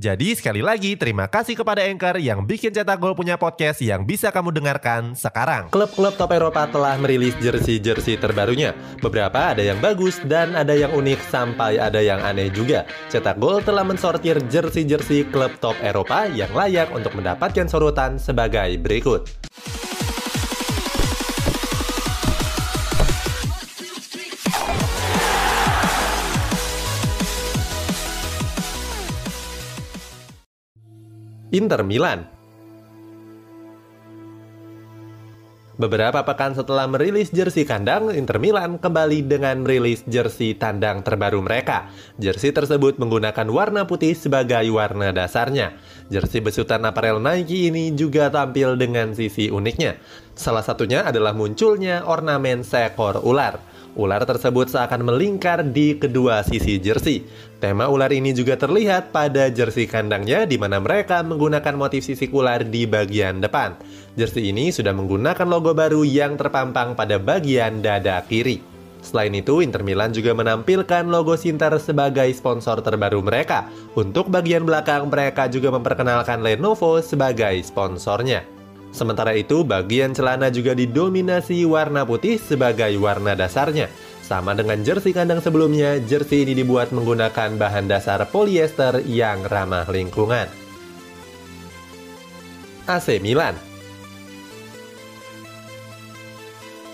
Jadi sekali lagi terima kasih kepada Anchor yang bikin Cetak Gol punya podcast yang bisa kamu dengarkan sekarang. Klub-klub top Eropa telah merilis jersey-jersey terbarunya. Beberapa ada yang bagus dan ada yang unik sampai ada yang aneh juga. Cetak Gol telah mensortir jersey-jersey klub top Eropa yang layak untuk mendapatkan sorotan sebagai berikut. Inter Milan Beberapa pekan setelah merilis jersey kandang, Inter Milan kembali dengan merilis jersey tandang terbaru mereka. Jersey tersebut menggunakan warna putih sebagai warna dasarnya. Jersey besutan aparel Nike ini juga tampil dengan sisi uniknya. Salah satunya adalah munculnya ornamen seekor ular. Ular tersebut seakan melingkar di kedua sisi jersey. Tema ular ini juga terlihat pada jersey kandangnya di mana mereka menggunakan motif sisik ular di bagian depan. Jersey ini sudah menggunakan logo baru yang terpampang pada bagian dada kiri. Selain itu, Inter Milan juga menampilkan logo Sinter sebagai sponsor terbaru mereka. Untuk bagian belakang, mereka juga memperkenalkan Lenovo sebagai sponsornya. Sementara itu, bagian celana juga didominasi warna putih sebagai warna dasarnya. Sama dengan jersey kandang sebelumnya, jersey ini dibuat menggunakan bahan dasar polyester yang ramah lingkungan. AC Milan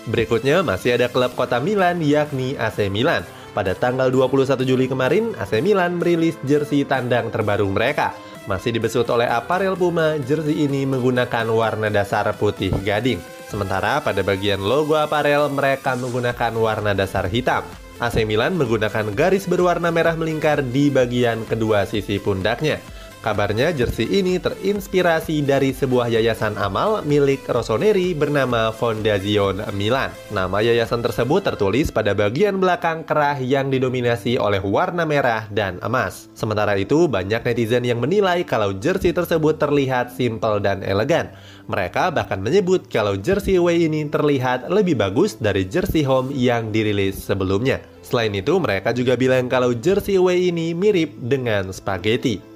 Berikutnya masih ada klub kota Milan yakni AC Milan. Pada tanggal 21 Juli kemarin, AC Milan merilis jersey tandang terbaru mereka – masih dibesut oleh aparel Puma, jersey ini menggunakan warna dasar putih gading. Sementara pada bagian logo aparel mereka menggunakan warna dasar hitam. AC Milan menggunakan garis berwarna merah melingkar di bagian kedua sisi pundaknya. Kabarnya jersey ini terinspirasi dari sebuah yayasan amal milik Rossoneri bernama Fondazione Milan. Nama yayasan tersebut tertulis pada bagian belakang kerah yang didominasi oleh warna merah dan emas. Sementara itu, banyak netizen yang menilai kalau jersey tersebut terlihat simpel dan elegan. Mereka bahkan menyebut kalau jersey away ini terlihat lebih bagus dari jersey home yang dirilis sebelumnya. Selain itu, mereka juga bilang kalau jersey away ini mirip dengan spaghetti.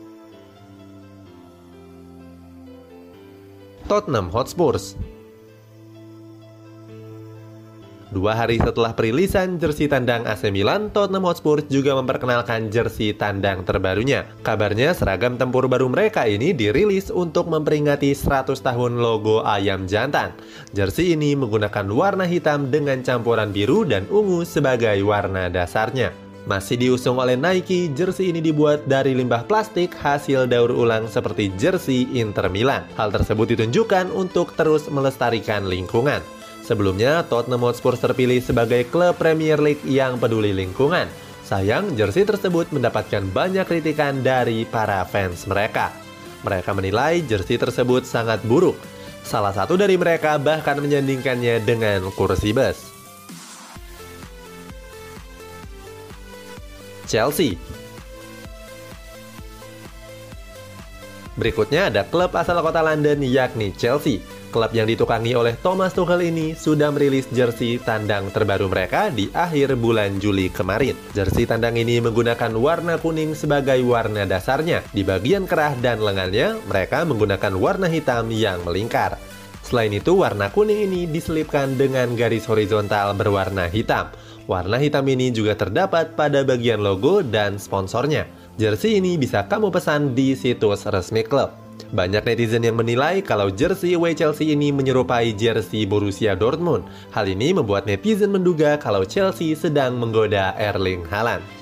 Tottenham Hotspurs. Dua hari setelah perilisan jersey tandang AC Milan, Tottenham Hotspur juga memperkenalkan jersey tandang terbarunya. Kabarnya seragam tempur baru mereka ini dirilis untuk memperingati 100 tahun logo ayam jantan. Jersey ini menggunakan warna hitam dengan campuran biru dan ungu sebagai warna dasarnya. Masih diusung oleh Nike, jersey ini dibuat dari limbah plastik hasil daur ulang seperti jersey Inter Milan. Hal tersebut ditunjukkan untuk terus melestarikan lingkungan. Sebelumnya, Tottenham Hotspur terpilih sebagai klub Premier League yang peduli lingkungan. Sayang, jersey tersebut mendapatkan banyak kritikan dari para fans mereka. Mereka menilai jersey tersebut sangat buruk. Salah satu dari mereka bahkan menyandingkannya dengan kursi bus. Chelsea. Berikutnya ada klub asal kota London yakni Chelsea. Klub yang ditukangi oleh Thomas Tuchel ini sudah merilis jersey tandang terbaru mereka di akhir bulan Juli kemarin. Jersey tandang ini menggunakan warna kuning sebagai warna dasarnya. Di bagian kerah dan lengannya, mereka menggunakan warna hitam yang melingkar. Selain itu, warna kuning ini diselipkan dengan garis horizontal berwarna hitam. Warna hitam ini juga terdapat pada bagian logo dan sponsornya. Jersey ini bisa kamu pesan di situs resmi klub. Banyak netizen yang menilai kalau jersey away Chelsea ini menyerupai jersey Borussia Dortmund. Hal ini membuat netizen menduga kalau Chelsea sedang menggoda Erling Haaland.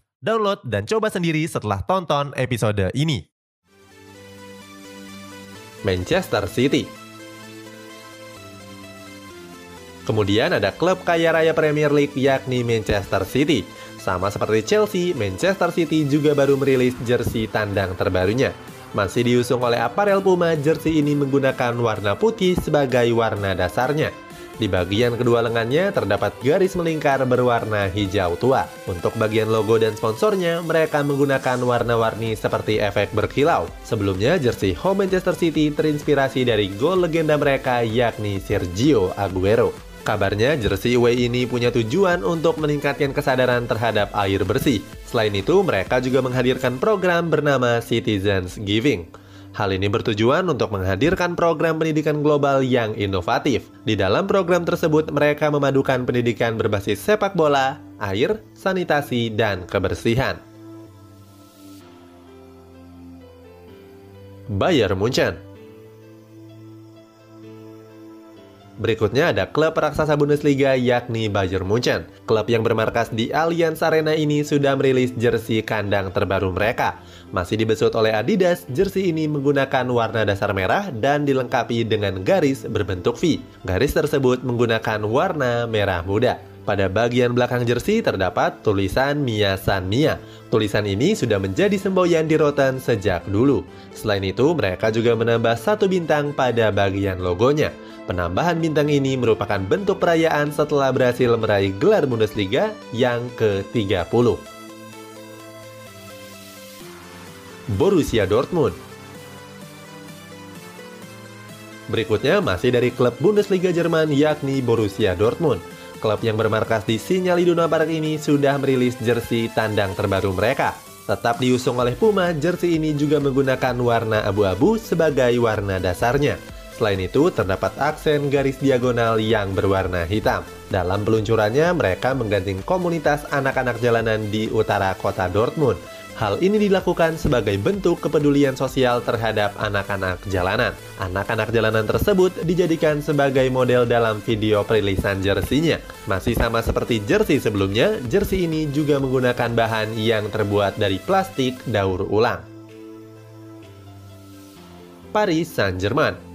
Download dan coba sendiri setelah tonton episode ini. Manchester City Kemudian ada klub kaya raya Premier League yakni Manchester City. Sama seperti Chelsea, Manchester City juga baru merilis jersey tandang terbarunya. Masih diusung oleh aparel Puma, jersey ini menggunakan warna putih sebagai warna dasarnya. Di bagian kedua lengannya terdapat garis melingkar berwarna hijau tua. Untuk bagian logo dan sponsornya, mereka menggunakan warna-warni seperti efek berkilau. Sebelumnya, jersey home Manchester City terinspirasi dari gol legenda mereka yakni Sergio Aguero. Kabarnya jersey away ini punya tujuan untuk meningkatkan kesadaran terhadap air bersih. Selain itu, mereka juga menghadirkan program bernama Citizens Giving. Hal ini bertujuan untuk menghadirkan program pendidikan global yang inovatif. Di dalam program tersebut, mereka memadukan pendidikan berbasis sepak bola, air, sanitasi, dan kebersihan. Bayern Munchen Berikutnya ada klub raksasa Bundesliga yakni Bayern Munchen. Klub yang bermarkas di Allianz Arena ini sudah merilis jersey kandang terbaru mereka. Masih dibesut oleh Adidas, jersey ini menggunakan warna dasar merah dan dilengkapi dengan garis berbentuk V. Garis tersebut menggunakan warna merah muda. Pada bagian belakang jersey terdapat tulisan Mia San Mia. Tulisan ini sudah menjadi semboyan di Rotten sejak dulu. Selain itu, mereka juga menambah satu bintang pada bagian logonya. Penambahan bintang ini merupakan bentuk perayaan setelah berhasil meraih gelar Bundesliga yang ke-30. Borussia Dortmund Berikutnya masih dari klub Bundesliga Jerman yakni Borussia Dortmund. Klub yang bermarkas di Sinyal Iduna Barat ini sudah merilis jersey tandang terbaru mereka. Tetap diusung oleh Puma, jersey ini juga menggunakan warna abu-abu sebagai warna dasarnya. Selain itu, terdapat aksen garis diagonal yang berwarna hitam. Dalam peluncurannya, mereka mengganting komunitas anak-anak jalanan di utara kota Dortmund. Hal ini dilakukan sebagai bentuk kepedulian sosial terhadap anak-anak jalanan. Anak-anak jalanan tersebut dijadikan sebagai model dalam video perilisan jersinya. Masih sama seperti jersey sebelumnya, jersey ini juga menggunakan bahan yang terbuat dari plastik daur ulang. Paris Saint-Germain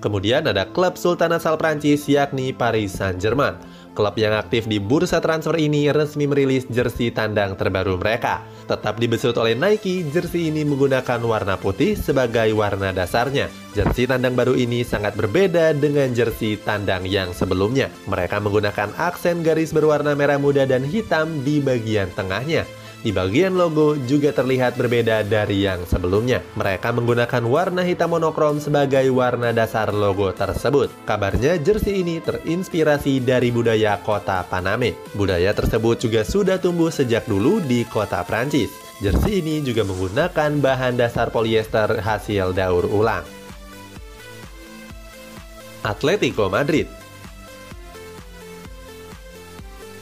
Kemudian ada klub sultan asal Prancis yakni Paris Saint-Germain. Klub yang aktif di bursa transfer ini resmi merilis jersey tandang terbaru mereka. Tetap dibesut oleh Nike, jersey ini menggunakan warna putih sebagai warna dasarnya. Jersey tandang baru ini sangat berbeda dengan jersey tandang yang sebelumnya. Mereka menggunakan aksen garis berwarna merah muda dan hitam di bagian tengahnya. Di bagian logo juga terlihat berbeda dari yang sebelumnya. Mereka menggunakan warna hitam monokrom sebagai warna dasar logo tersebut. Kabarnya jersey ini terinspirasi dari budaya kota Paname. Budaya tersebut juga sudah tumbuh sejak dulu di kota Prancis. Jersey ini juga menggunakan bahan dasar polyester hasil daur ulang. Atletico Madrid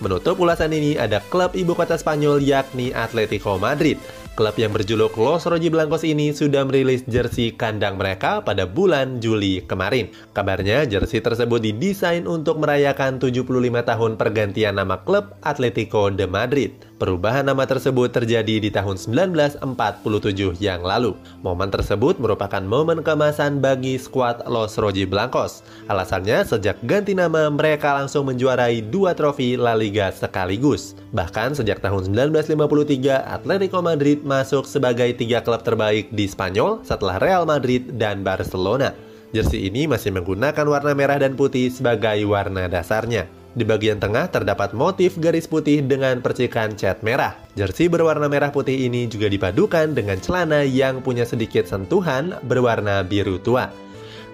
Menutup ulasan ini ada klub ibu kota Spanyol yakni Atletico Madrid. Klub yang berjuluk Los Rojiblancos ini sudah merilis jersey kandang mereka pada bulan Juli kemarin. Kabarnya jersey tersebut didesain untuk merayakan 75 tahun pergantian nama klub Atletico de Madrid. Perubahan nama tersebut terjadi di tahun 1947 yang lalu. Momen tersebut merupakan momen kemasan bagi skuad Los Roji Blancos. Alasannya, sejak ganti nama, mereka langsung menjuarai dua trofi La Liga sekaligus. Bahkan sejak tahun 1953, Atletico Madrid masuk sebagai tiga klub terbaik di Spanyol setelah Real Madrid dan Barcelona. Jersey ini masih menggunakan warna merah dan putih sebagai warna dasarnya. Di bagian tengah terdapat motif garis putih dengan percikan cat merah. Jersey berwarna merah putih ini juga dipadukan dengan celana yang punya sedikit sentuhan berwarna biru tua.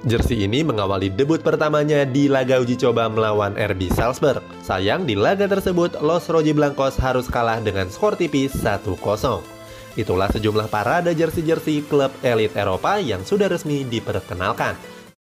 Jersey ini mengawali debut pertamanya di laga uji coba melawan RB Salzburg. Sayang di laga tersebut Los Rojiblancos harus kalah dengan skor tipis 1-0. Itulah sejumlah parade jersey-jersey klub elit Eropa yang sudah resmi diperkenalkan.